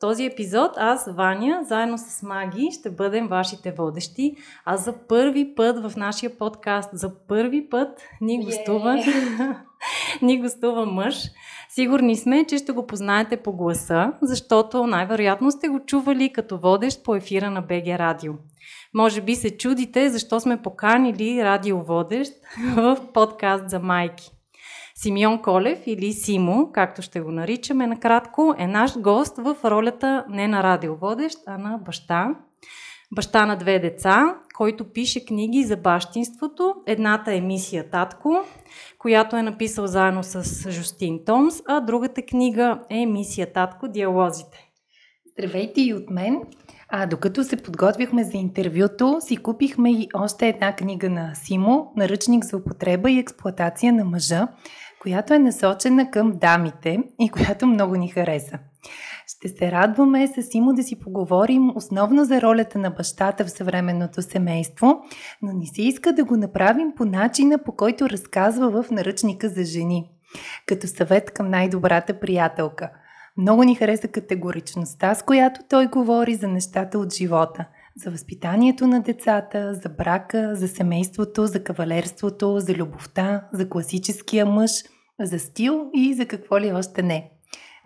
Този епизод аз, Ваня, заедно с Маги, ще бъдем вашите водещи. А за първи път в нашия подкаст, за първи път ни гостува, yeah. ни гостува мъж. Сигурни сме, че ще го познаете по гласа, защото най-вероятно сте го чували като водещ по ефира на БГ Радио. Може би се чудите защо сме поканили радиоводещ в подкаст за майки. Симеон Колев или Симо, както ще го наричаме накратко, е наш гост в ролята не на радиоводещ, а на баща. Баща на две деца, който пише книги за бащинството. Едната е Мисия Татко, която е написал заедно с Жустин Томс, а другата книга е Мисия Татко Диалозите. Здравейте и от мен! А докато се подготвяхме за интервюто, си купихме и още една книга на Симо, наръчник за употреба и експлоатация на мъжа, която е насочена към дамите и която много ни хареса. Ще се радваме с Симо да си поговорим основно за ролята на бащата в съвременното семейство, но ни се иска да го направим по начина, по който разказва в наръчника за жени, като съвет към най-добрата приятелка. Много ни хареса категоричността, с която той говори за нещата от живота – за възпитанието на децата, за брака, за семейството, за кавалерството, за любовта, за класическия мъж, за стил и за какво ли още не.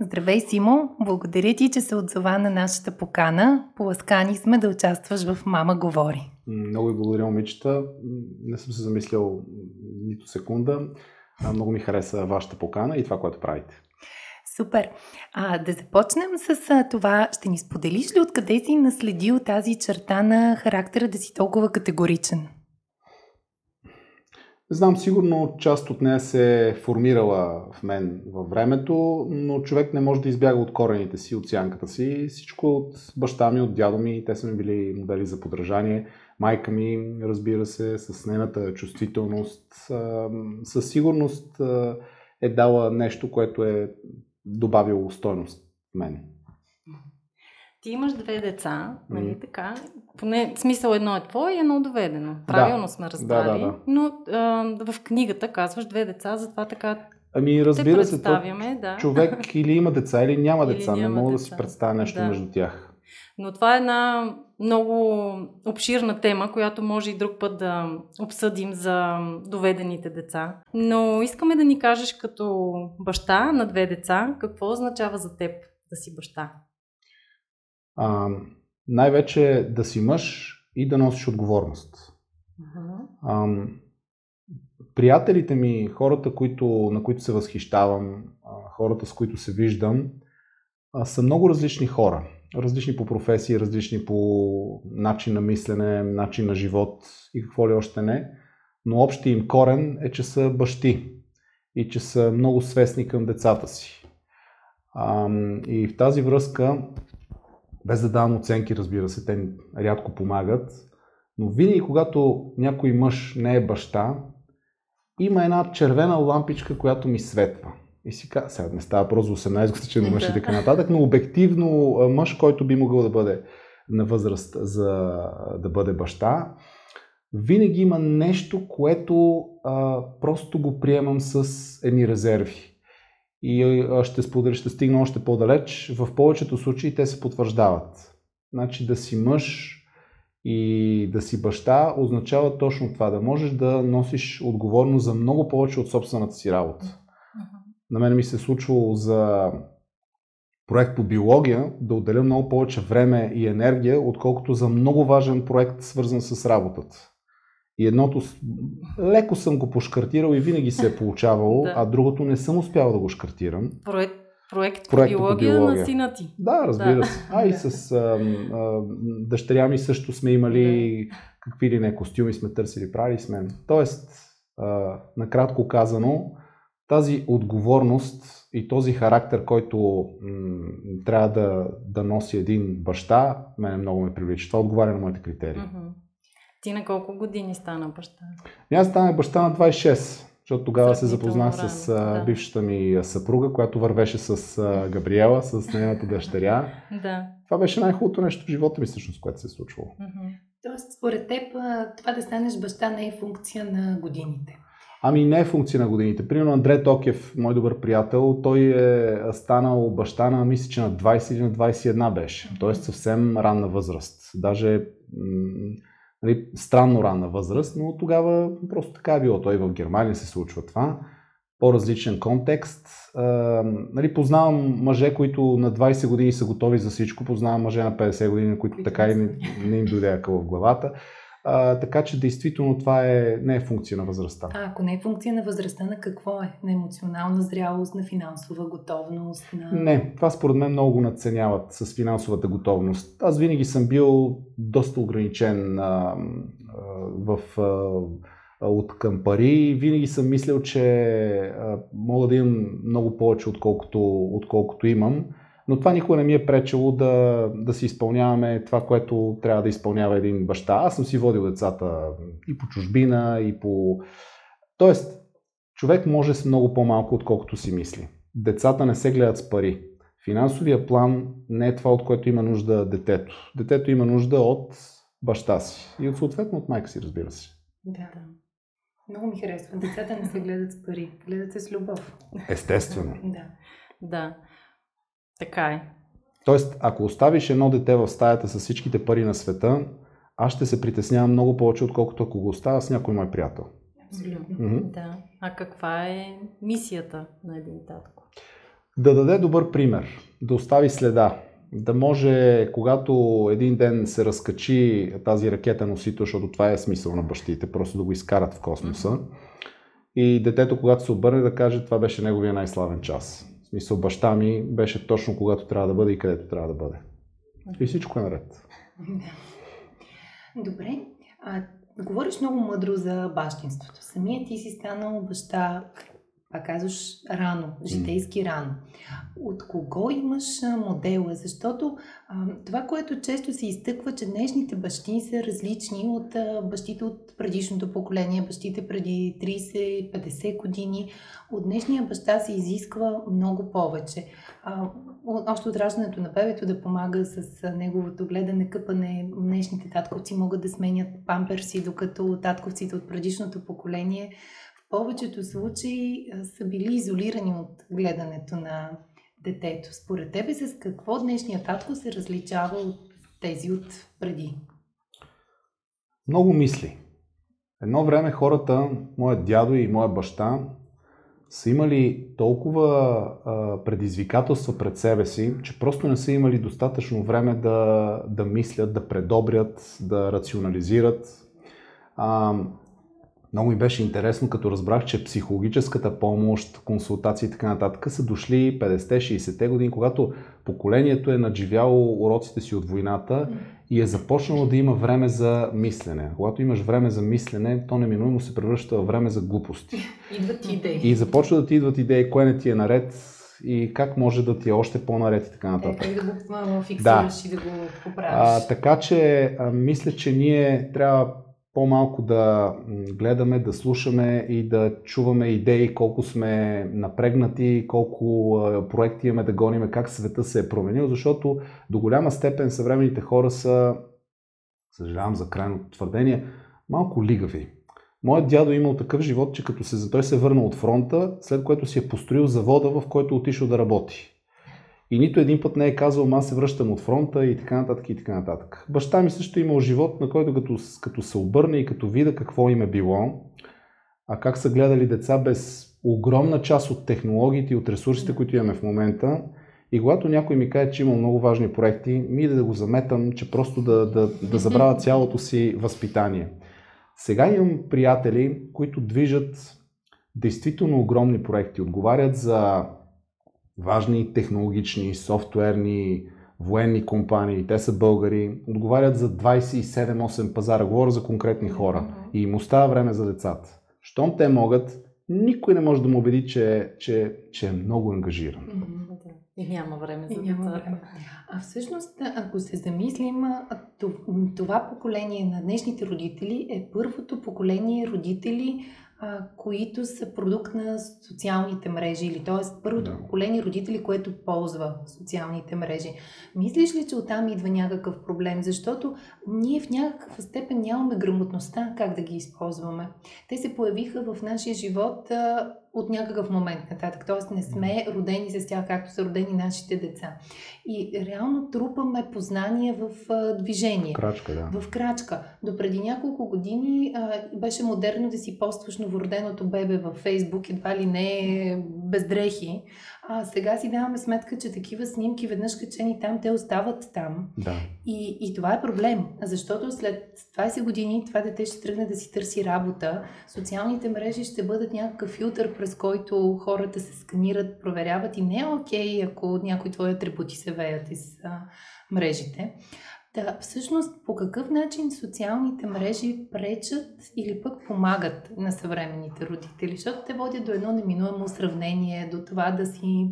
Здравей, Симо! Благодаря ти, че се отзова на нашата покана. Поласкани сме да участваш в Мама говори. Много ви благодаря, момичета. Не съм се замислял нито секунда. Много ми хареса вашата покана и това, което правите. Супер. А, да започнем с а, това. Ще ни споделиш ли откъде си наследил тази черта на характера да си толкова категоричен? Знам, сигурно част от нея се е формирала в мен във времето, но човек не може да избяга от корените си, от сянката си. Всичко от баща ми, от дядо ми, те са ми били модели за подражание. Майка ми, разбира се, с нейната чувствителност, със сигурност е дала нещо, което е добавило стойност в мен. Ти имаш две деца, нали mm. така? Поне смисъл едно е твое и едно доведено. Правилно да. сме разбрали. Да, да, да. Но а, в книгата казваш две деца, затова така Ами разбира се, то, да. човек или има деца, или няма деца. Или няма не мога деца. да си представя нещо да. между тях. Но това е една много обширна тема, която може и друг път да обсъдим за доведените деца. Но искаме да ни кажеш като баща на две деца, какво означава за теб да си баща? А, най-вече да си мъж и да носиш отговорност. Uh-huh. А, приятелите ми, хората, които, на които се възхищавам, хората, с които се виждам, са много различни хора различни по професии, различни по начин на мислене, начин на живот и какво ли още не. Но общия им корен е, че са бащи и че са много свестни към децата си. И в тази връзка, без да давам оценки, разбира се, те рядко помагат, но винаги когато някой мъж не е баща, има една червена лампичка, която ми светва. И си казва, сега не става просто 18 годишен мъж и така нататък, но обективно мъж, който би могъл да бъде на възраст за да бъде баща, винаги има нещо, което а, просто го приемам с едни резерви. И а, ще споделя, ще стигна още по-далеч. В повечето случаи те се потвърждават. Значи да си мъж и да си баща означава точно това, да можеш да носиш отговорност за много повече от собствената си работа на мен ми се е случвало за проект по биология да отделя много повече време и енергия, отколкото за много важен проект, свързан с работата. И едното леко съм го пошкартирал и винаги се е получавало, да. а другото не съм успял да го шкартирам. Проект, проект по, биология, по биология на сина ти. Да, разбира да. се. А и с а, а, дъщеря ми също сме имали да. какви ли не костюми сме търсили, правили сме. Тоест, а, накратко казано, тази отговорност и този характер, който м- трябва да, да носи един баща, мене много ме привлича. Това отговаря на моите критерии. Mm-hmm. Ти на колко години стана баща? Аз станах баща на 26, защото тогава се запознах рано, с да. бившата ми съпруга, която вървеше с Габриела, с нейната дъщеря. да. Това беше най-хубавото нещо в живота ми, всъщност, което се е случвало. Mm-hmm. Тоест, според теб, това да станеш баща не е функция на годините. Ами не е функция на годините. Примерно Андре Токев, мой добър приятел, той е станал баща на, мисля, че на 20 или на 21 беше. Тоест съвсем ранна възраст. Даже нали, странно ранна възраст, но тогава просто така е било. Той в Германия се случва това. По-различен контекст. А, нали, познавам мъже, които на 20 години са готови за всичко. Познавам мъже на 50 години, които така и не, не им дойде в главата. А, така че действително това е, не е функция на възрастта. А ако не е функция на възрастта, на какво е? На емоционална зрялост, на финансова готовност? На... Не, това според мен много го надценяват с финансовата готовност. Аз винаги съм бил доста ограничен а, а, в, а, от към пари. Винаги съм мислил, че а, мога да имам много повече, отколкото, отколкото имам. Но това никога не ми е пречело да, да си изпълняваме това, което трябва да изпълнява един баща. Аз съм си водил децата и по чужбина, и по... Тоест, човек може с много по-малко, отколкото си мисли. Децата не се гледат с пари. Финансовия план не е това, от което има нужда детето. Детето има нужда от баща си и от съответно от майка си, разбира се. Да, да. Много ми харесва. Децата не се гледат с пари, гледат се с любов. Естествено. да. Да. Така е. Тоест, ако оставиш едно дете в стаята с всичките пари на света, аз ще се притеснявам много повече, отколкото ако го оставя с някой мой приятел. Абсолютно. Mm-hmm. Да. А каква е мисията на един татко? Да даде добър пример, да остави следа, да може, когато един ден се разкачи тази ракета носител, защото това е смисъл на бащите, просто да го изкарат в космоса, и детето, когато се обърне, да каже, това беше неговия най-славен час смисъл, баща ми беше точно когато трябва да бъде и където трябва да бъде. И всичко е наред. Добре. А, говориш много мъдро за бащинството. Самия ти си станал баща а казваш рано, житейски рано. От кого имаш модела? Защото а, това, което често се изтъква, че днешните бащи са различни от а, бащите от предишното поколение, бащите преди 30-50 години. От днешния баща се изисква много повече. А, още от раждането на бебето да помага с неговото гледане, къпане. Днешните татковци могат да сменят памперси, докато татковците от предишното поколение повечето случаи са били изолирани от гледането на детето. Според тебе с какво днешният татко се различава от тези от преди? Много мисли. Едно време хората, моят дядо и моя баща, са имали толкова а, предизвикателства пред себе си, че просто не са имали достатъчно време да, да мислят, да предобрят, да рационализират. А, много ми беше интересно, като разбрах, че психологическата помощ, консултации и така нататък са дошли 50-60-те години, когато поколението е надживяло уроците си от войната и е започнало да има време за мислене. Когато имаш време за мислене, то неминуемо се превръща в време за глупости. Идват идеи. И започва да ти идват идеи, кое не ти е наред, и как може да ти е още по-наред и така нататък. Е, да го фиксираш да. и да го поправиш. А, така че а, мисля, че ние трябва по-малко да гледаме, да слушаме и да чуваме идеи, колко сме напрегнати, колко проекти имаме да гониме, как света се е променил, защото до голяма степен съвременните хора са, съжалявам за крайното твърдение, малко лигави. Моят дядо е имал такъв живот, че като се, той се е върнал от фронта, след което си е построил завода, в който отишъл да работи. И нито един път не е казал, аз се връщам от фронта и така нататък и така нататък. Баща ми също е имал живот, на който като, като се обърне и като вида какво им е било, а как са гледали деца без огромна част от технологиите и от ресурсите, които имаме в момента, и когато някой ми каже, че има много важни проекти, ми да го заметам, че просто да, да, да забравя цялото си възпитание. Сега имам приятели, които движат действително огромни проекти, отговарят за важни технологични, софтуерни, военни компании, те са българи, отговарят за 27-8 пазара, говоря за конкретни хора. И им остава време за децата. Щом те могат, никой не може да му убеди, че, че, че е много ангажиран. И няма време за няма време. А всъщност, ако се замислим, това поколение на днешните родители е първото поколение родители, а, които са продукт на социалните мрежи или т.е. първото да. поколение родители, което ползва социалните мрежи. Мислиш ли, че оттам идва някакъв проблем? Защото ние в някаква степен нямаме грамотността как да ги използваме. Те се появиха в нашия живот а, от някакъв момент нататък. Т.е. не сме родени с тях, както са родени нашите деца. И реално трупаме познания в а, движение. Крачка, да. В крачка. До преди няколко години а, беше модерно да си постваш новороденото бебе във Фейсбук, едва ли не без дрехи. А сега си даваме сметка, че такива снимки, веднъж качени там, те остават там. Да. И, и това е проблем, защото след 20 години това дете ще тръгне да си търси работа. Социалните мрежи ще бъдат някакъв филтър, през който хората се сканират, проверяват и не е окей, ако някои твои атрибути се веят из а, мрежите. Да, всъщност по какъв начин социалните мрежи пречат или пък помагат на съвременните родители? Защото те водят до едно неминуемо сравнение, до това да си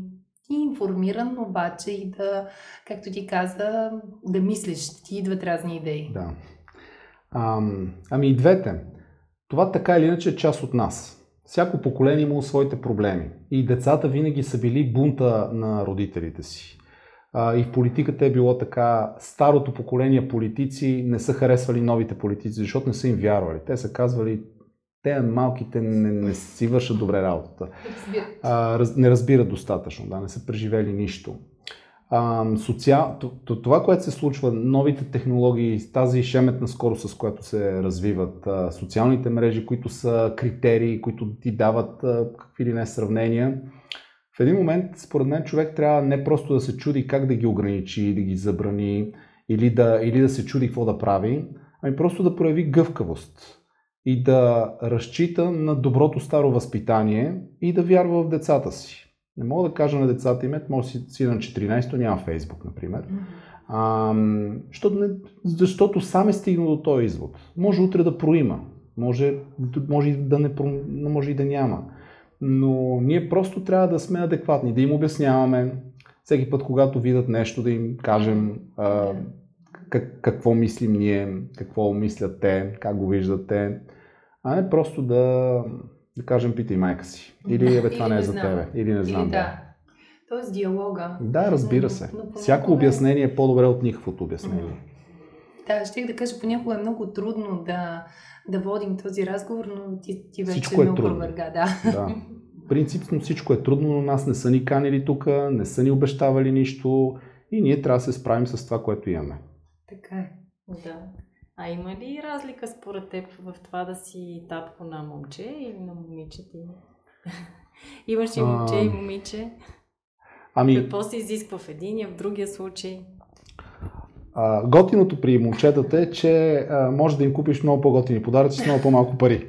информиран, обаче и да, както ти каза, да мислиш, ти идват разни идеи. Да. Ам, ами и двете. Това така или иначе е част от нас. Всяко поколение има своите проблеми. И децата винаги са били бунта на родителите си. А, и в политиката е било така. Старото поколение политици не са харесвали новите политици, защото не са им вярвали. Те са казвали, те малките не, не си вършат добре работата. А, раз, не разбират достатъчно, да, не са преживели нищо. А, социал... Това, което се случва, новите технологии, тази шеметна скорост, с която се развиват, а, социалните мрежи, които са критерии, които ти дават а, какви ли не сравнения, в един момент, според мен, човек трябва не просто да се чуди как да ги ограничи, да ги забрани или да, или да се чуди какво да прави, ами просто да прояви гъвкавост и да разчита на доброто старо възпитание и да вярва в децата си. Не мога да кажа на децата им, може си, си на 14-то няма Фейсбук, например. А, защото, не, защото сам е стигнал до този извод. Може утре да проима, може, може, да не, може и да няма но ние просто трябва да сме адекватни, да им обясняваме всеки път, когато видят нещо, да им кажем а, как, какво мислим ние, какво мислят те, как го виждат те, а не просто да, да кажем питай майка си. Или бе, това не е за тебе. Или не знам. Или, да. Тоест диалога. Да, разбира се. Но, но Всяко обяснение е по-добре от никаквото обяснение. Да, ще да кажа, понякога е много трудно да, да водим този разговор, но ти, ти вече Всичко е много върга. Да. да. Принципно всичко е трудно, но нас не са ни канили тук, не са ни обещавали нищо и ние трябва да се справим с това, което имаме. Така е. Да. А има ли разлика според теб в това да си татко на момче или на момиче ти? Имаш и момче а... и момиче. Ами... Какво се изисква в единия, в другия случай? А, готиното при момчетата е, че а, може да им купиш много по-готини подаръци с много по-малко пари.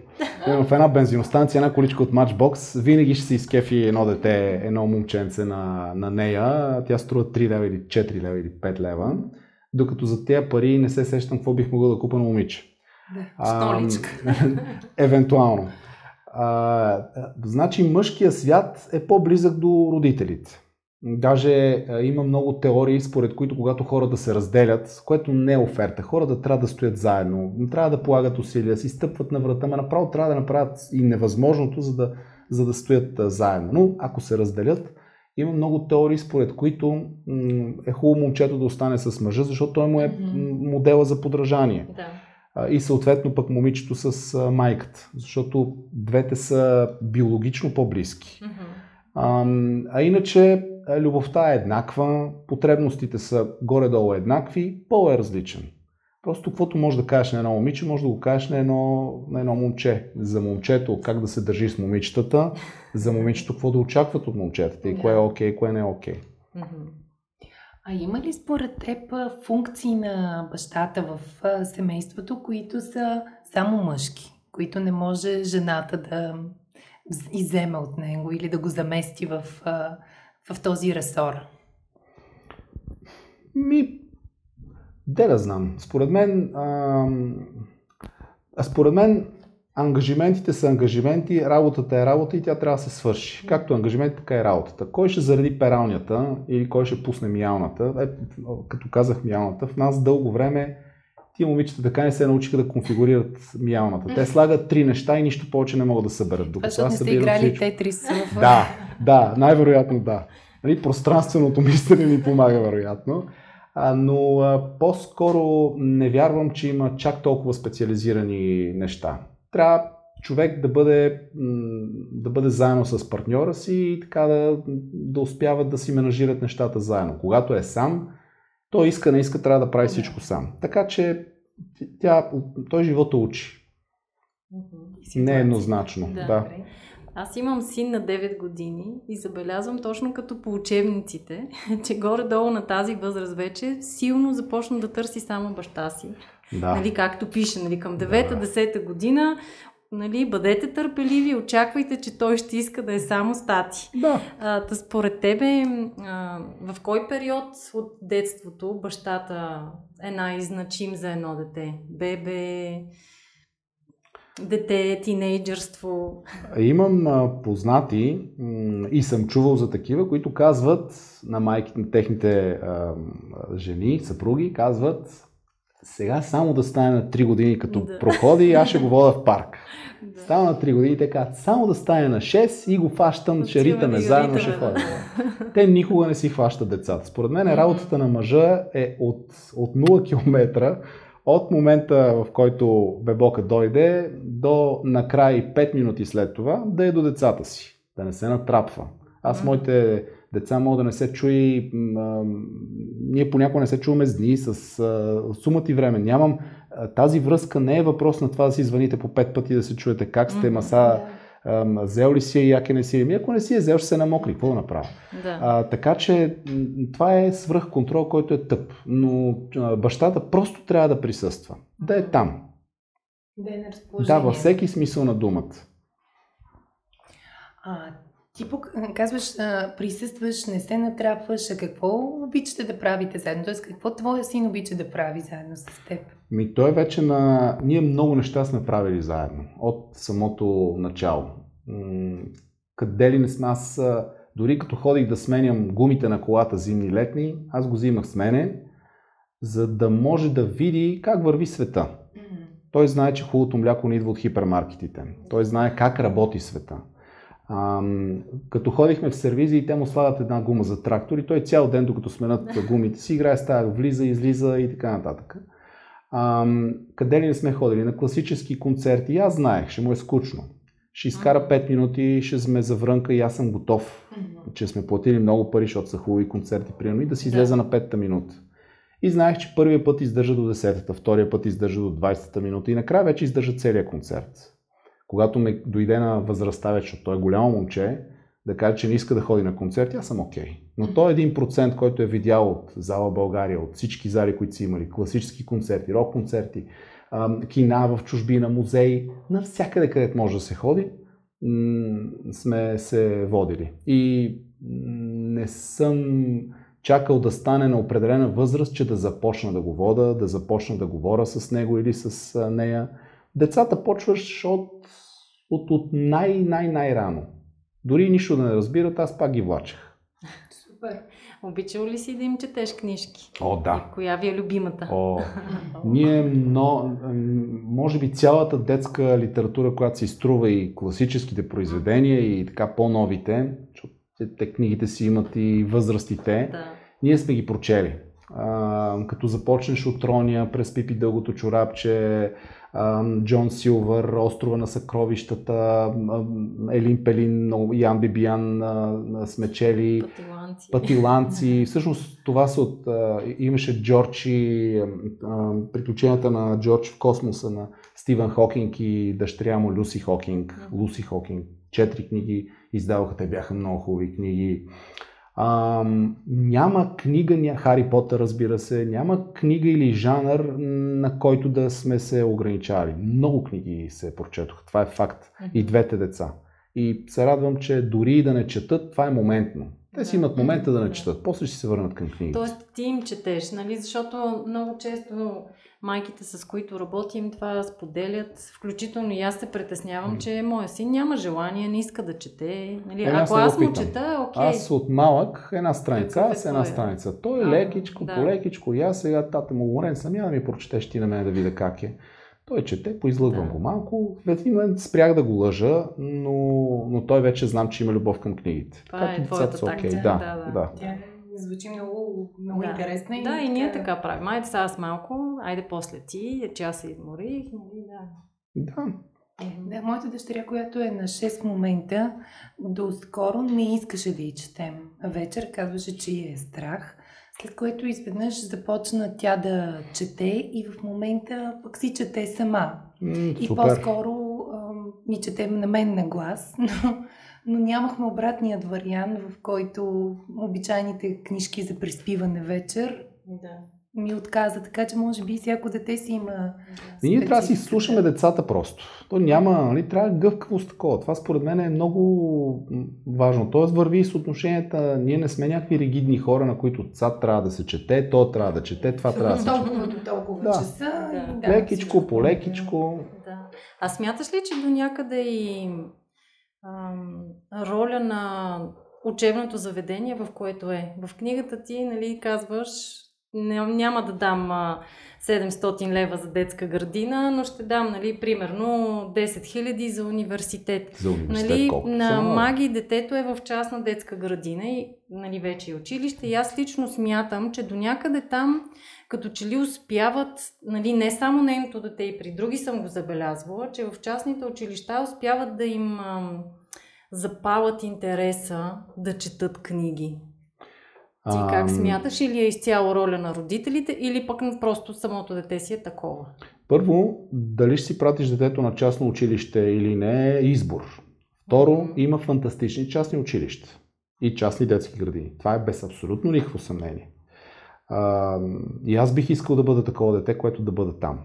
в една бензиностанция, една количка от Matchbox, винаги ще се изкефи едно дете, едно момченце на, на нея. Тя струва 3 лева или 4 лева или 5 лева. Докато за тези пари не се сещам какво бих могъл да купа на момиче. Да, евентуално. А, значи мъжкия свят е по-близък до родителите. Даже има много теории, според които когато хората се разделят, което не е оферта, хората трябва да стоят заедно, не трябва да полагат усилия, си стъпват на врата, но направо трябва да направят и невъзможното, за да, за да стоят заедно. Но ако се разделят, има много теории, според които е хубаво момчето да остане с мъжа, защото той му е модела за подражание. Да. И съответно пък момичето с майката, защото двете са биологично по-близки. Mm-hmm. А, а иначе любовта е еднаква, потребностите са горе-долу еднакви, пол е различен. Просто каквото може да кажеш на едно момиче, може да го кажеш на едно, на едно момче. За момчето как да се държи с момичетата, за момичето какво да очакват от момчетата и кое е окей, okay, кое не е окей. Okay. А има ли според теб функции на бащата в семейството, които са само мъжки, които не може жената да иземе от него или да го замести в в този ресор? Ми, де да знам. Според мен, а, според мен ангажиментите са ангажименти, работата е работа и тя трябва да се свърши. Както ангажимент, така и работата. Кой ще заради пералнята или кой ще пусне миялната? Е, като казах миялната, в нас дълго време тия момичета така не се научиха да конфигурират миялната. Те слагат три неща и нищо повече не могат да съберат. Докато Защото не сте играли Тетрис. Да, да, най-вероятно да. Нали, пространственото мислене ми помага, вероятно. А, но а, по-скоро не вярвам, че има чак толкова специализирани неща. Трябва човек да бъде, да бъде заедно с партньора си и така да, да успяват да си менажират нещата заедно. Когато е сам, той иска, не иска, трябва да прави всичко сам. Така че тя, той живота учи. Не е еднозначно. Да. да. Аз имам син на 9 години и забелязвам точно като по учебниците, че горе-долу на тази възраст вече силно започна да търси само баща си. Да. Нали, както пише, нали, към 9-10 да. година нали, бъдете търпеливи, очаквайте, че той ще иска да е само стати. Да. А, да според тебе, а, в кой период от детството бащата е най-значим за едно дете? Бебе, дете, тинейджърство? Имам а, познати м- и съм чувал за такива, които казват на майките, на техните а, жени, съпруги, казват сега само да стане на 3 години, като да. проходи, аз ще го вода в парк. Да. Става на 3 години, така, само да стане на 6 и го фащам, ще ритаме заедно, ще ходим. Те никога не си хващат децата. Според мен работата на мъжа е от, от 0 км от момента, в който бебока дойде, до накрай 5 минути след това, да е до децата си, да не се натрапва. Аз моите деца могат да не се чуи, ние понякога не се чуваме с дни, с сумата и време. Нямам, тази връзка не е въпрос на това да си звъните по пет пъти да се чуете как сте, маса, взел ли си е, яке не си е. Ми ако не си е взел, ще се намокри. Какво да направя? Да. А, така че това е свръхконтрол, който е тъп. Но бащата просто трябва да присъства. Да е там. Да е на разположение. Да, във всеки смисъл на думата. А, ти казваш, а, присъстваш, не се натрапваш, а какво обичате да правите заедно? Тоест, какво твоя син обича да прави заедно с теб? Ми, той вече на... Ние много неща сме правили заедно, от самото начало. М- къде ли не сме аз... Дори като ходих да сменям гумите на колата зимни-летни, аз го взимах с мене, за да може да види как върви света. Той знае, че хубавото мляко не идва от хипермаркетите. Той знае как работи света. Като ходихме в сервизи и те му слагат една гума за трактор и той цял ден, докато сменят гумите си, играе с тази, влиза, излиза и така нататък. А, къде ли не сме ходили? На класически концерти. И аз знаех, ще му е скучно. Ще изкара 5 минути, ще сме заврънка и аз съм готов, че сме платили много пари, защото са хубави концерти, примерно, и да си излезе на 5-та минута. И знаех, че първия път издържа до 10-та, втория път издържа до 20-та минута и накрая вече издържа целият концерт когато ме дойде на възрастта вече, защото той е голямо момче, да каже, че не иска да ходи на концерти, аз съм окей. Okay. Но той е един процент, който е видял от зала България, от всички зали, които са имали, класически концерти, рок концерти, кина в чужбина, музеи, навсякъде където може да се ходи, сме се водили. И не съм чакал да стане на определена възраст, че да започна да го вода, да започна да говоря с него или с нея. Децата почваш от от, от най-най-най-рано. Дори нищо да не разбират, аз пак ги влачех. Супер. Обичал ли си да им четеш книжки? О, да. И коя ви е любимата? О, ние, но, може би цялата детска литература, която се изтрува и класическите произведения и така по-новите, защото те книгите си имат и възрастите, да. ние сме ги прочели. А, като започнеш от Трония, през Пипи Дългото чорапче, Джон Силвър, Острова на съкровищата, Елин Пелин, Ян Бибиян смечели, Пътиланци. Пътиланци. Всъщност това са от... Имаше Джордж и приключенията на Джордж в космоса на Стивен Хокинг и дъщеря му Люси Хокинг. Луси Хокинг. Четири книги издаваха, те бяха много хубави книги. А, няма книга, ня... Хари Потър, разбира се, няма книга или жанър, на който да сме се ограничали. Много книги се прочетох. Това е факт. И двете деца. И се радвам, че дори да не четат, това е моментно. Те си имат момента да не четат, после ще се върнат към книгите. Тоест ти им четеш, нали? Защото много често майките, с които работим, това споделят. Включително и аз се притеснявам, че моя син няма желание, не иска да чете. Нали? Е, Ако аз му чета, окей. Аз от малък една страница, Какъв е аз една страница. Той е А, лекичко, да. по-лекичко. И аз сега тата му уморен съм, я да ми прочетеш ти на мен да видя как е. Той чете, поизлъгвам Да. го малко. В един момент спрях да го лъжа, но, но той вече знам, че има любов към книгите. Това Така е твоята са тактика, Да, да, да. Тя звучи много, много Да. интересна. Да, и ние така правим. Айде сега аз малко, айде после ти, че аз се изморих, нали, да. Да. Да, моята дъщеря, която е на 6 в момента, доскоро не искаше да й четем. Вечер казваше, че я е страх. След което изведнъж започна тя да чете и в момента пък си чете сама. М, И супер. по-скоро ни четем на мен на глас, но, но нямахме обратният вариант, в който обичайните книжки за приспиване вечер Да. Ми отказа. Така че може би всяко дете си има... И ние трябва да си слушаме децата просто. То няма, нали, трябва гъвкавост такова. Това според мен е много важно. Тоест върви с отношенията. Ние не сме някакви ригидни хора, на които цад трябва да се чете, то трябва да чете, това трябва да се чете. Толкова до толкова Да. часа. Да. да, Лекичко, по-лекичко. Да. А смяташ ли, че до някъде и ам, роля на учебното заведение, в което е? В книгата ти, нали, казваш, не, няма да дам а, 700 лева за детска градина, но ще дам, нали, примерно 10 000 за университет. За университет Нали, колко на. Маги детето е в частна детска градина и нали, вече е училище. И аз лично смятам, че до някъде там като че ли успяват, нали, не само нейното дете и при други съм го забелязвала, че в частните училища успяват да им запалят интереса да четат книги. Ти как смяташ? Или е изцяло роля на родителите, или пък просто самото дете си е такова? Първо, дали ще си пратиш детето на частно училище или не е избор. Второ, има фантастични частни училища и частни детски градини. Това е без абсолютно никакво съмнение. А, и аз бих искал да бъда такова дете, което да бъда там.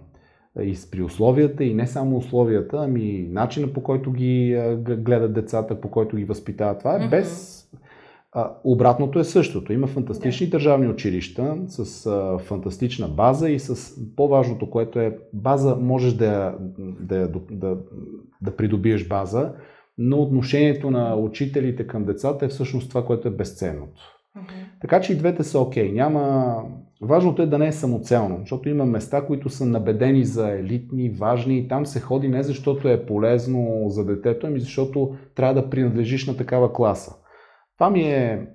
И при условията, и не само условията, ами начина по който ги гледат децата, по който ги възпитават. Това е без. А, обратното е същото. Има фантастични държавни училища с а, фантастична база и с по-важното, което е база, можеш да, да, да, да придобиеш база, но отношението на учителите към децата е всъщност това, което е безценното. Така че и двете са окей. Няма... Важното е да не е самоцелно, защото има места, които са набедени за елитни, важни и там се ходи не защото е полезно за детето, ами защото трябва да принадлежиш на такава класа. Това ми е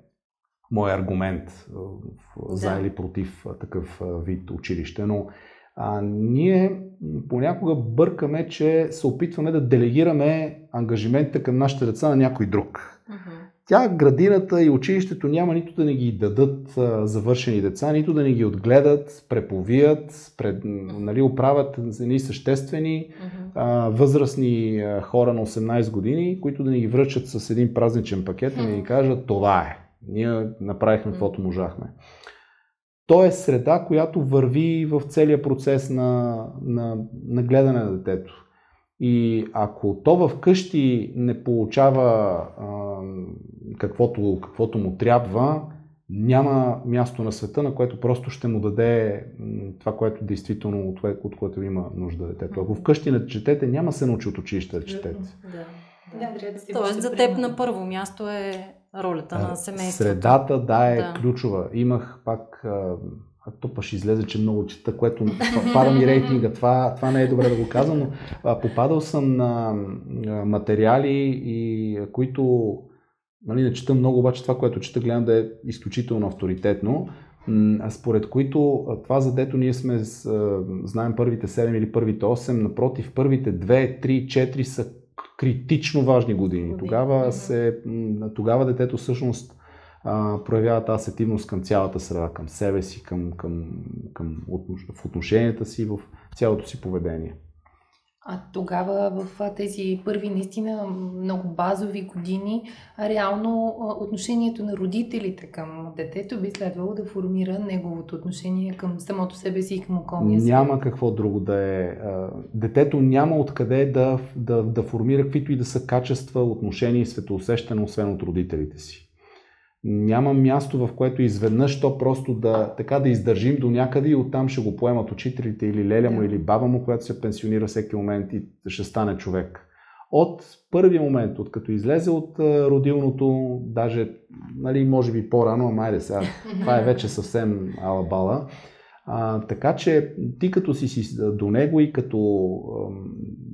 мой аргумент а, в- за Да. или против такъв вид училище, но а, ние понякога бъркаме, че се опитваме да делегираме ангажиментите към нашите деца на някой друг. Тя, градината и училището няма нито да ни ги дадат а, завършени деца, нито да ни ги отгледат, преповият, пред, нали, оправят едни съществени а, възрастни а, хора на 18 години, които да ни ги връчат с един празничен пакет и да ни кажат това е. Ние направихме каквото можахме. То е среда, която върви в целия процес на, на, на гледане на детето. И ако то вкъщи не получава а, каквото, каквото му трябва, няма място на света, на което просто ще му даде това, което действително от, от което има нужда детето. Ако вкъщи не четете, няма се научи от училище да четете. Да. Да, да Тоест за теб на първо място е ролята на семейството. Средата, да, е Да. ключова. Имах пак, а, то па ще излезе, че много чета, което па- пада ми рейтинга. Това, това не е добре да го казвам, но а, попадал съм на а, материали, и, които нали, не чета много, обаче това, което чета, гледам да е изключително авторитетно. Според които това, за дето ние сме, знаем първите 7 или първите 8, напротив, първите 2, 3, 4 са критично важни години. Тогава, се, тогава детето всъщност а, тази сетивност към цялата среда, към себе си, към, към, към отнош... в отношенията си, в цялото си поведение. А тогава в тези първи наистина много базови години, реално отношението на родителите към детето би следвало да формира неговото отношение към самото себе си и към околния свят. Няма какво друго да е. Детето няма откъде да, да, да формира каквито и да са качества, отношения и светоусещане, освен от родителите си. Няма място, в което изведнъж то просто да, така да издържим до някъде и оттам ще го поемат учителите или леля му, или баба му, която се пенсионира всеки момент и ще стане човек. От първия момент, от като излезе от родилното, даже, нали, може би по-рано, ама айде сега, това е вече съвсем алабала, а, така че ти като си, си до него и като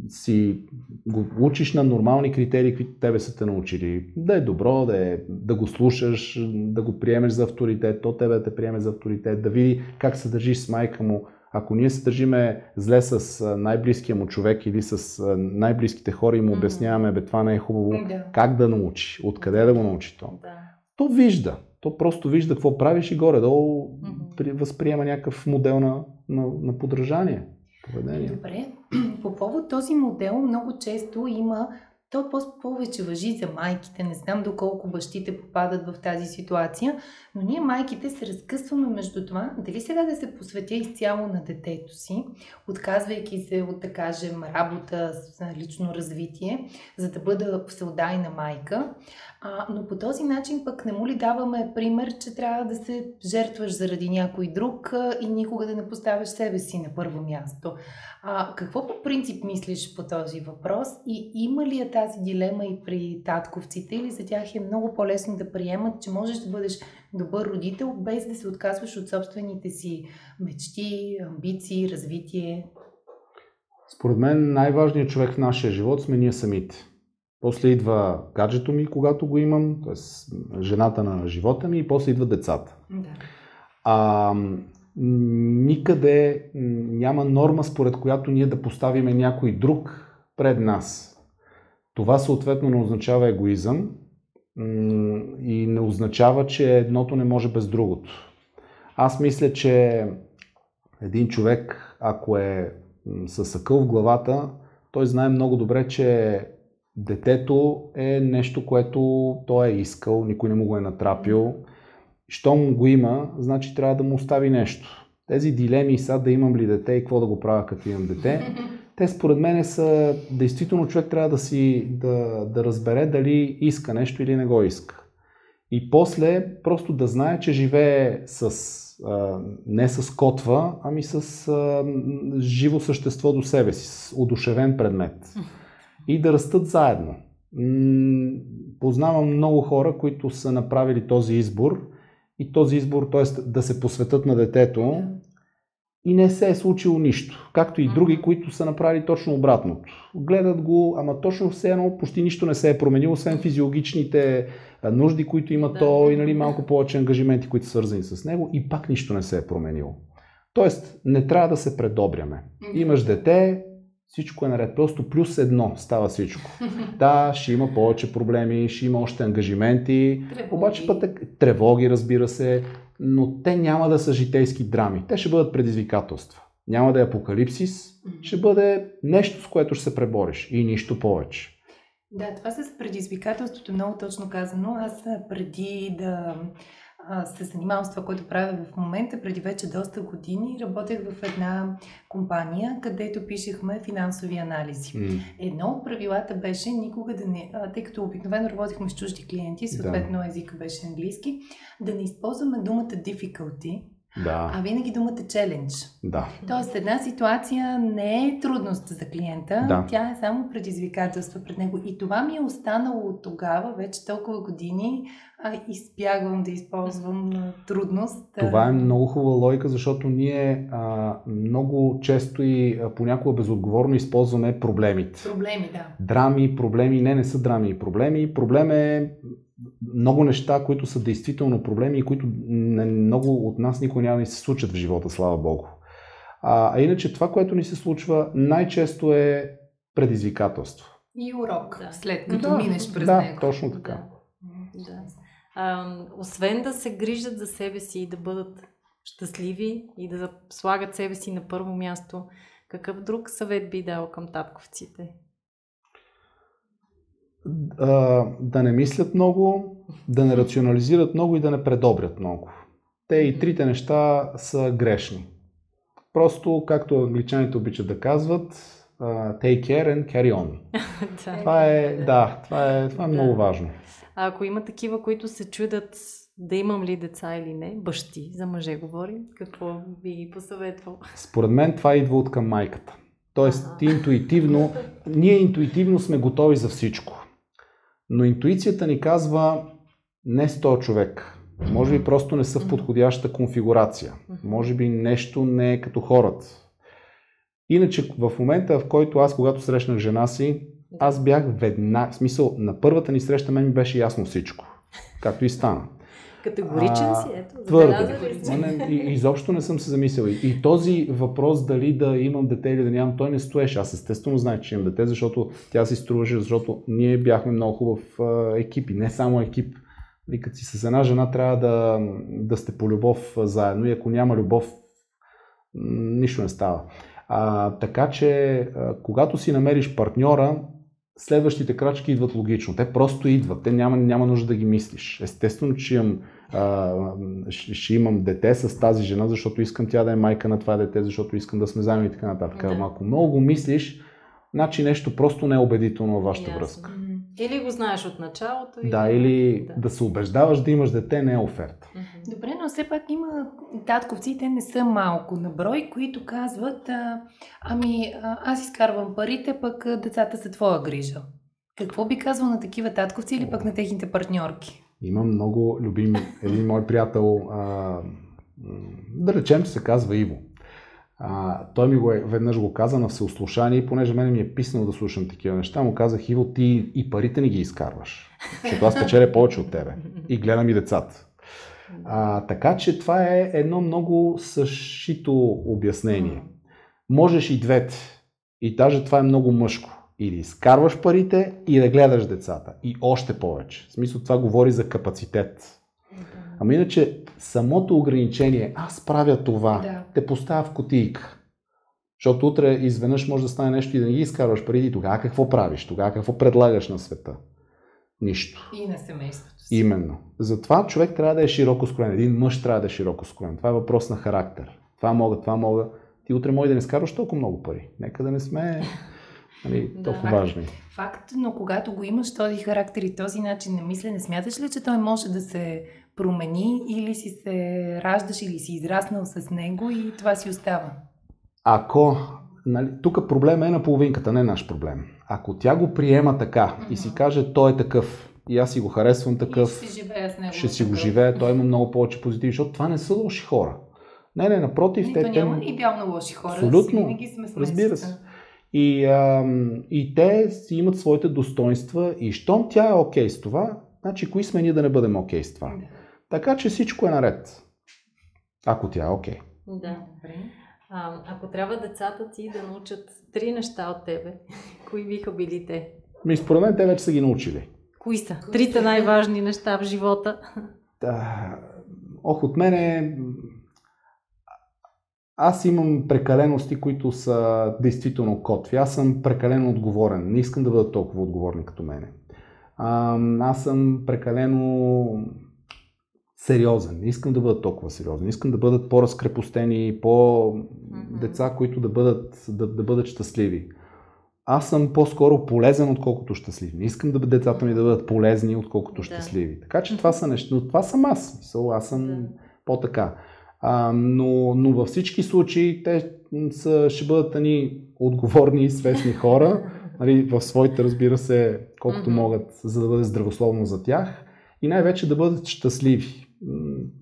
си го учиш на нормални критерии, които тебе са те научили, да е добро, да, е, да го слушаш, да го приемеш за авторитет, то тебе да те приеме за авторитет, да види как се държиш с майка му. Ако ние се държиме зле с най-близкия му човек или с най-близките хора и му обясняваме, бе това не е хубаво, да. как да научи, откъде да го научи то. Да. То вижда то просто вижда какво правиш и горе-долу mm-hmm. възприема някакъв модел на, на, на подражание. Поведение. Добре. По повод. Този модел много често има то повече въжи за майките. Не знам доколко бащите попадат в тази ситуация, но ние майките се разкъсваме между това дали сега да се посветя изцяло на детето си, отказвайки се от, да кажем, работа лично развитие, за да бъда всеотдайна майка. А, но по този начин пък не му ли даваме пример, че трябва да се жертваш заради някой друг а, и никога да не поставяш себе си на първо място. А, какво по принцип мислиш по този въпрос и има ли е тази дилема и при татковците или за тях е много по-лесно да приемат, че можеш да бъдеш добър родител без да се отказваш от собствените си мечти, амбиции, развитие? Според мен най-важният човек в нашия живот сме ние самите. После идва гаджето ми, когато го имам, т.е. жената на живота ми и после идва децата. Да. А, никъде няма норма, според която ние да поставиме някой друг пред нас. Това съответно не означава егоизъм и не означава, че едното не може без другото. Аз мисля, че един човек, ако е със съкъл в главата, той знае много добре, че детето е нещо, което той е искал, никой не му го е натрапил. Щом го има, значи трябва да му остави нещо. Тези дилеми са да имам ли дете и какво да го правя като имам дете, те според мен са, действително човек трябва да си, да, да разбере дали иска нещо или не го иска. И после просто да знае, че живее с, а, не с котва, ами с а, живо същество до себе си, с удушевен предмет. И да растат заедно. Познавам много хора, които са направили този избор и този избор, т.е. да се посветат на детето и не се е случило нищо. Както и други, които са направили точно обратното. Гледат го, ама точно все едно почти нищо не се е променило, освен физиологичните нужди, които има да. то и нали, малко повече ангажименти, които са свързани с него и пак нищо не се е променило. Тоест, не трябва да се предобряме. Имаш дете, всичко е наред. Просто плюс едно става всичко. Да, ще има повече проблеми, ще има още ангажименти, тревоги. обаче път е, тревоги, разбира се, но те няма да са житейски драми. Те ще бъдат предизвикателства. Няма да е апокалипсис, ще бъде нещо, с което ще се пребориш и нищо повече. Да, това с предизвикателството много точно казано. Аз преди да се занимавам с това, което правя в момента. Преди вече доста години работех в една компания, където пишехме финансови анализи. Mm. Едно от правилата беше никога да не, тъй като обикновено работихме с чужди клиенти, съответно да. езика беше английски, да не използваме думата difficulty, да. а винаги думата challenge. Да. Тоест една ситуация не е трудност за клиента, да. тя е само предизвикателство пред него. И това ми е останало от тогава, вече толкова години, а, избягвам да използвам трудност. Това е много хубава логика, защото ние а, много често и а, понякога безотговорно използваме проблемите. Проблеми, да. Драми, проблеми, не, не са драми и проблеми. Проблем е много неща, които са действително проблеми и които не, много от нас никога няма да се случат в живота, слава Богу. А, а иначе това, което ни се случва, най-често е предизвикателство. И урок, да. след като да, минеш през да, него. Да, точно така. Да. А, освен да се грижат за себе си и да бъдат щастливи и да слагат себе си на първо място, какъв друг съвет би дал към татковците? Да не мислят много, да не рационализират много и да не предобрят много. Те и трите неща са грешни. Просто, както англичаните обичат да казват, uh, take care and carry on. това е, да, това е, това е много важно. А ако има такива, които се чудят да имам ли деца или не, бащи, за мъже говорим, какво би ги посъветвал? Според мен това идва от към майката. Тоест, ти интуитивно, ние интуитивно сме готови за всичко. Но интуицията ни казва не 100 човек. Може би просто не са в подходяща конфигурация. Може би нещо не е като хората. Иначе в момента, в който аз, когато срещнах жена си, аз бях веднага, в смисъл, на първата ни среща мен ми беше ясно всичко. Както и стана. Категоричен си, ето. Твърде. Не, и, изобщо не съм се замислял. И, и този въпрос дали да имам дете или да нямам, той не стоеше. Аз естествено знаех, че имам дете, защото тя си струваше, защото ние бяхме много хубав екип и не само екип. И като си с една жена трябва да, да сте по любов заедно и ако няма любов, нищо не става. А, така че, а, когато си намериш партньора, следващите крачки идват логично. Те просто идват. Те няма, няма нужда да ги мислиш. Естествено, че имам, а, ще имам дете с тази жена, защото искам тя да е майка на това дете, защото искам да сме заедно и така нататък. Да. ако много мислиш, значи нещо просто не е убедително във вашата Ясно. връзка. Или го знаеш от началото. Или... Да, или да. да се убеждаваш да имаш дете не е оферта. Добре, но все пак има татковци, те не са малко на брой, които казват, а, ами аз изкарвам парите, пък децата са твоя грижа. Какво би казал на такива татковци или пък на техните партньорки? Има много любим, един мой приятел, а, да речем, че се казва Иво. А, той ми го е, веднъж го каза на всеослушание понеже мене ми е писано да слушам такива неща, му казах, Иво, ти и парите не ги изкарваш, защото аз печеля повече от тебе и гледам и децата. А, така че това е едно много съшито обяснение. Можеш и двете. И даже това е много мъжко. И да изкарваш парите и да гледаш децата. И още повече. В смисъл това говори за капацитет. Ама иначе самото ограничение, аз правя това, да. те поставя в котийка. Защото утре изведнъж може да стане нещо и да не ги изкарваш преди. Тогава какво правиш? Тогава какво предлагаш на света? Нищо. И на семейството си. Именно. Затова човек трябва да е широко скроен. Един мъж трябва да е широко скроен. Това е въпрос на характер. Това мога, това мога. Ти утре може да не скарваш толкова много пари. Нека да не сме нали, толкова да, важни. Факт, но когато го имаш този характер и този начин на мислене, смяташ ли, че той може да се промени или си се раждаш или си израснал с него и това си остава? Ако, нали, тук проблема е на половинката, не е наш проблем. Ако тя го приема така и си каже, той е такъв, и аз си го харесвам такъв, и ще си живея с него. Ще си го живее, той има много повече позитиви, защото това не са лоши хора. Не, не, напротив, Нито те... няма те... идеално лоши хора. Абсолютно. Винаги сме разбира се. И, а, и те си имат своите достоинства и щом тя е окей okay с това, значи кои сме ние да не бъдем окей okay с това. Да. Така че всичко е наред. Ако тя е окей. Okay. Да, добре. А, ако трябва децата ти да научат три неща от тебе, кои биха били те? Ми, според мен те вече са ги научили. Кои са? Трите най-важни неща в живота. Да. Ох, от мене аз имам прекалености, които са действително котви. Аз съм прекалено отговорен. Не искам да бъда толкова отговорни като мене. А, аз съм прекалено сериозен. Не искам да бъда толкова сериозен. Искам да бъдат по-разкрепостени, по-деца, които да бъдат, да, да бъдат щастливи. Аз съм по-скоро полезен, отколкото щастлив. Не искам да децата ми да бъдат полезни, отколкото щастливи. Така че това са неща. Но това съм аз. Мисъл, аз съм да. по-така. А, но, но във всички случаи те са, ще бъдат ни отговорни и свестни хора. Нали, в своите, разбира се, колкото могат, за да бъде здравословно за тях. И най-вече да бъдат щастливи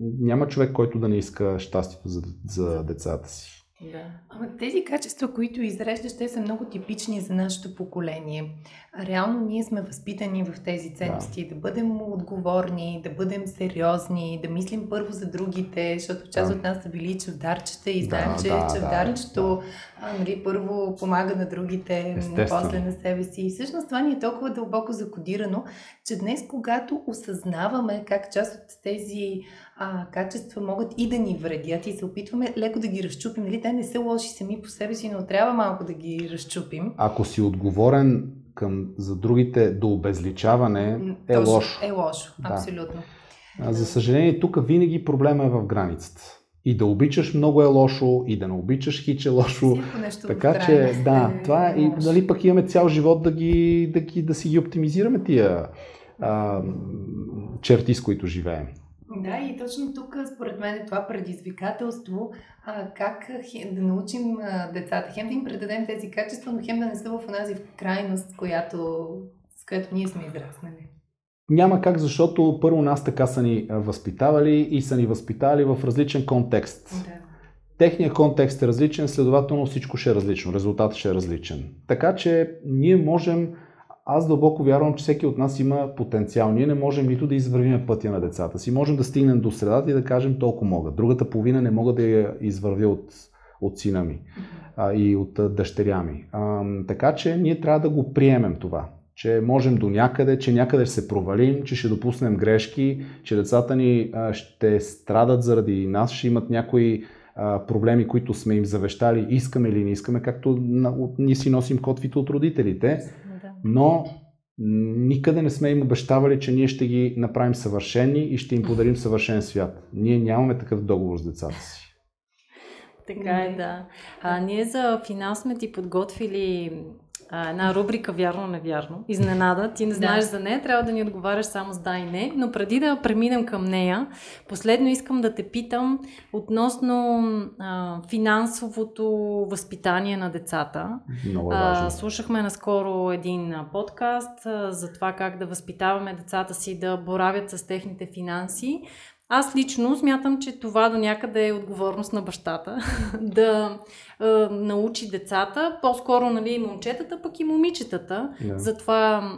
няма човек, който да не иска щастието за, за децата си. Да. Ама тези качества, които изреждаш, те са много типични за нашето поколение. А реално ние сме възпитани в тези ценности. Да, да бъдем отговорни, да бъдем сериозни, да мислим първо за другите, защото част да. от нас са били чавдарчета и знаем, да, че да, чавдарчето да, а, нали, първо помага на другите, после на себе си. И всъщност това ни е толкова дълбоко закодирано, че днес, когато осъзнаваме как част от тези а, качества могат и да ни вредят и се опитваме леко да ги разчупим. Нали? Те не са лоши сами по себе си, но трябва малко да ги разчупим. Ако си отговорен към, за другите до обезличаване, е Точно, лошо. Е лошо, да. абсолютно. За съжаление, тук винаги проблема е в границата. И да обичаш много е лошо, и да не обичаш хич е лошо. така че, да, е това е, и нали, пък имаме цял живот да, ги, да, ги, да си ги оптимизираме тия а, черти, с които живеем. Да, и точно тук, според мен, е това предизвикателство, а, как хем, да научим а, децата, хем да им предадем тези качества, но хем да не са в онази крайност, която, с която ние сме израснали. Няма как, защото първо нас така са ни възпитавали и са ни възпитали в различен контекст. Да. Техният контекст е различен, следователно всичко ще е различно, резултатът ще е различен. Така че ние можем, аз дълбоко вярвам, че всеки от нас има потенциал. Ние не можем нито да извървим пътя на децата си. Можем да стигнем до средата и да кажем толкова мога. Другата половина не мога да я извървя от, от сина ми а, и от дъщеря ми. А, така че ние трябва да го приемем това че можем до някъде, че някъде ще се провалим, че ще допуснем грешки, че децата ни а, ще страдат заради нас, ще имат някои а, проблеми, които сме им завещали, искаме или не искаме, както на, от, ние си носим котвите от родителите, но никъде не сме им обещавали, че ние ще ги направим съвършени и ще им подарим съвършен свят. Ние нямаме такъв договор с децата си. Така е, да. А, ние за финал сме ти подготвили а, една рубрика Вярно-невярно. Изненада. Ти не знаеш да. за нея, трябва да ни отговаряш само с да и не. Но преди да преминем към нея, последно искам да те питам относно а, финансовото възпитание на децата. Много е важно. А, слушахме наскоро един подкаст а, за това как да възпитаваме децата си да боравят с техните финанси. Аз лично смятам, че това до някъде е отговорност на бащата да е, научи децата, по-скоро нали, и момчетата, пък и момичетата, yeah. за това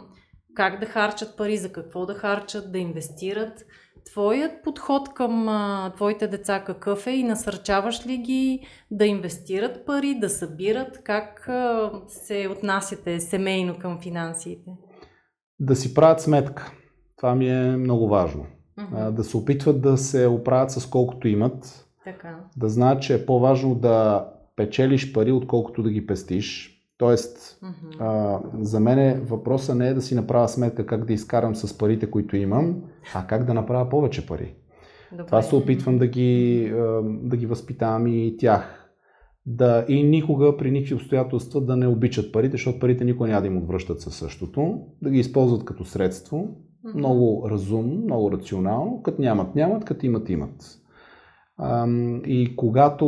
как да харчат пари, за какво да харчат, да инвестират. Твоят подход към а, твоите деца какъв е и насърчаваш ли ги да инвестират пари, да събират? Как а, се отнасяте семейно към финансите? Да си правят сметка. Това ми е много важно Мгм. да се опитват да се оправят с колкото имат, Така. да знаят, че е по-важно да печелиш пари, отколкото да ги пестиш. Тоест, а, за мен въпросът не е да си направя сметка как да изкарам с парите, които имам, а как да направя повече пари. Добре. Това се опитвам да ги, а, да ги възпитавам и тях. Да, и никога при никакви обстоятелства да не обичат парите, защото парите никога няма да им отвръщат със същото. Да ги използват като средство, Много разумно, много рационално. Като нямат, нямат, като имат, имат. И когато,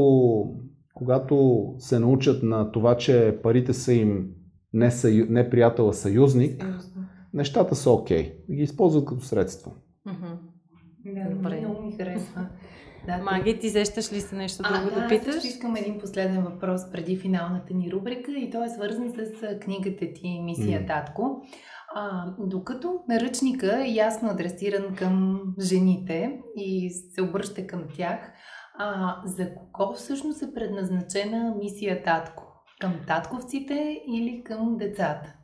когато се научат на това, че парите са им не, съю, не приятел, а съюзник, Сериозно. нещата са окей. Okay. Ги използват като средство. Да, Добре. много ми харесва. Да, Маги, ти сещаш ли се нещо А, друго да, да аз питаш? също искам един последен въпрос преди финалната ни рубрика и той е свързан с книгата ти Мисия М. Татко. А, докато наръчника е ясно адресиран към жените и се обръща към тях, а, за кого всъщност е предназначена Мисия Татко? Към татковците или към децата?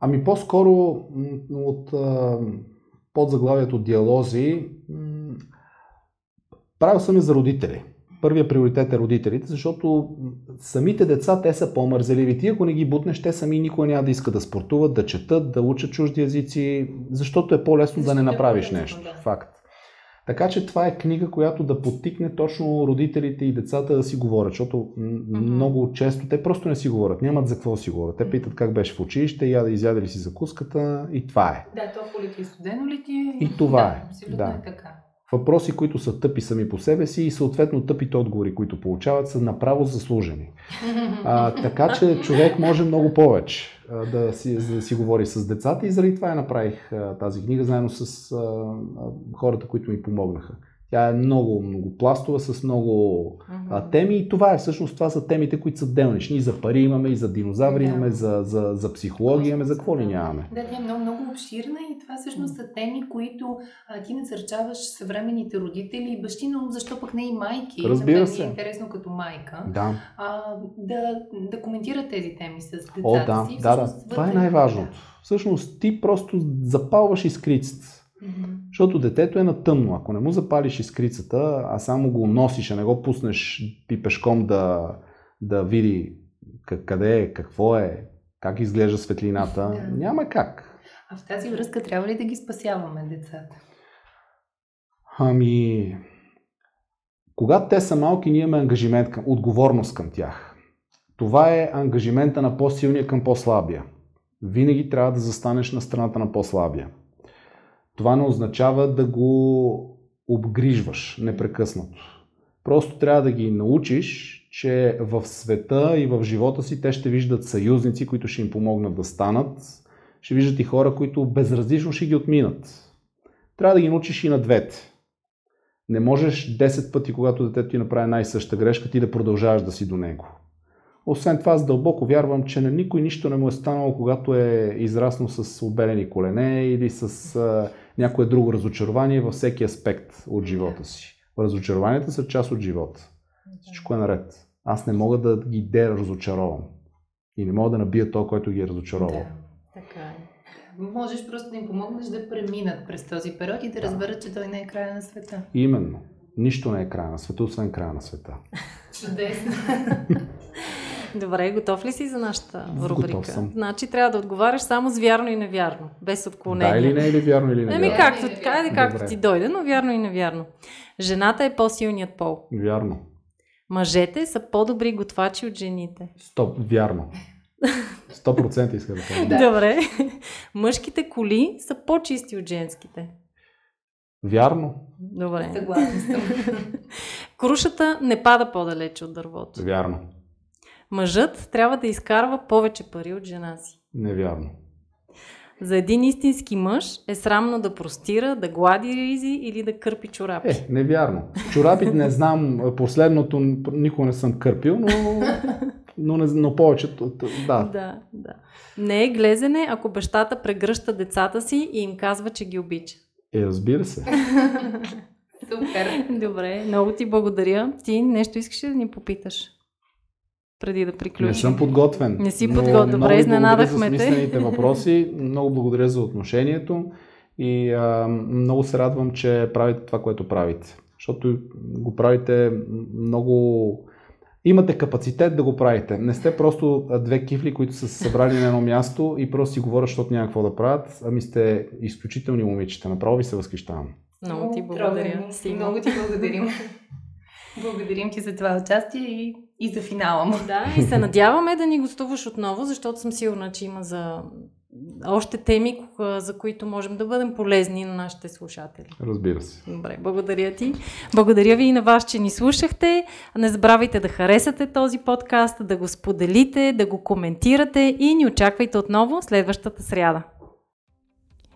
Ами по-скоро от подзаглавието диалози правил съм и за родители. Първият приоритет е родителите, защото самите деца, те са по-мързеливи. Ти ако не ги бутнеш, те сами никога няма да искат да спортуват, да четат, да учат чужди езици, защото е по-лесно да не е направиш нещо. да. Факт. Така че това е книга, която да подтикне точно родителите и децата да си говорят, защото Мгм. много често те просто не си говорят, нямат за какво да си говорят. Те питат как беше в училище, яда, изяде ли си закуската и това е. Да, топло ли ти студено ли ти е? И това да, е, Абсолютно да. е така. Въпроси, които са тъпи сами по себе си и съответно тъпите отговори, които получават, са направо заслужени. А, така че човек може много повече а, да си, да си говори с децата и заради това я направих а, тази книга заедно с а, а, хората, които ми помогнаха. Тя е много многопластова, с много Мгм. а, теми и това е всъщност, това са темите, които са делнични. И за пари имаме, и за динозаври Да. имаме, за, за, за психология имаме, за какво ли нямаме. Да, тя е много, много обширна и това всъщност са теми, които а, ти насърчаваш съвременните родители и бащи, но защо пък не и майки? Разбира мен се. е интересно като майка Да. а, да, да коментират тези теми с децата О, да, си. да, да. Всъщност, Това е най-важното. Всъщност ти просто запалваш искрицата. Мгм. Защото детето е на тъмно. Ако не му запалиш искрицата, а само го носиш, а не го пуснеш ти пешком да, да види къде е, какво е, как изглежда светлината, Да. няма как. А в тази връзка трябва ли да ги спасяваме децата? Ами, когато те са малки, ние имаме ангажимент към, отговорност към тях. Това е ангажимента на по-силния към по-слабия. Винаги трябва да застанеш на страната на по-слабия. Това не означава да го обгрижваш непрекъснато. Просто трябва да ги научиш, че в света и в живота си те ще виждат съюзници, които ще им помогнат да станат, ще виждат и хора, които безразлично ще ги отминат. Трябва да ги научиш и на двете. Не можеш 10 пъти, когато детето ти направи най-съща грешка, ти да продължаваш да си до него. Освен това, аз дълбоко вярвам, че на никой нищо не му е станало, когато е израснал с обелени колене или с някое друго разочарование във всеки аспект от живота си. Разочарованията са част от живота. Всичко е наред. Аз не мога да ги деразочаровам. И не мога да набия то, който ги е разочаровал. Да, така е. Можеш просто да им помогнеш да преминат през този период и да, да. разберат, че той не е края на света. Именно. Нищо не е края на света, освен края на света. Чудесно. Добре, готов ли си за нашата рубрика? Готов съм. Значи трябва да отговаряш само с вярно и невярно, без отклонение. Да или не, или вярно или невярно? Еми както, така или както ти дойде, но вярно и невярно. Жената е по-силният пол. Вярно. Мъжете са по-добри готвачи от жените. Стоп, вярно. 100% иска да кажа. Да. Добре. Мъжките коли са по-чисти от женските. Вярно. Добре. Съгласна съм. Крушата не пада по-далече от дървото. Вярно. Мъжът трябва да изкарва повече пари от жена си. Невярно. За един истински мъж е срамно да простира, да глади ризи или да кърпи чорапи. Е, невярно. Чорапите не знам, последното никога не съм кърпил, но, но, не, но повечето, да. Да, да. Не е глезене, ако бащата прегръща децата си и им казва, че ги обича. Е, разбира се. Супер. Добре, много ти благодаря. Ти нещо искаш ли да ни попиташ? Преди да приключим. Не съм подготвен. Не си но подготвен. Добре, изненадахме те. за смислените въпроси. Много благодаря за отношението и а, много се радвам, че правите това, което правите. Защото го правите много... Имате капацитет да го правите. Не сте просто две кифли, които са се събрали на едно място и просто си говорят, защото няма какво да правят. Ами сте изключителни момичета. Направо ви се възхищавам. Много ти благодаря. Много ти благодарим. Благодарим ти за това участие и, и за финала му. Да, и се надяваме да ни гостуваш отново, защото съм сигурна, че има за още теми, за които можем да бъдем полезни на нашите слушатели. Разбира се. Добре, благодаря ти. Благодаря ви и на вас, че ни слушахте. Не забравяйте да харесате този подкаст, да го споделите, да го коментирате и ни очаквайте отново следващата сряда.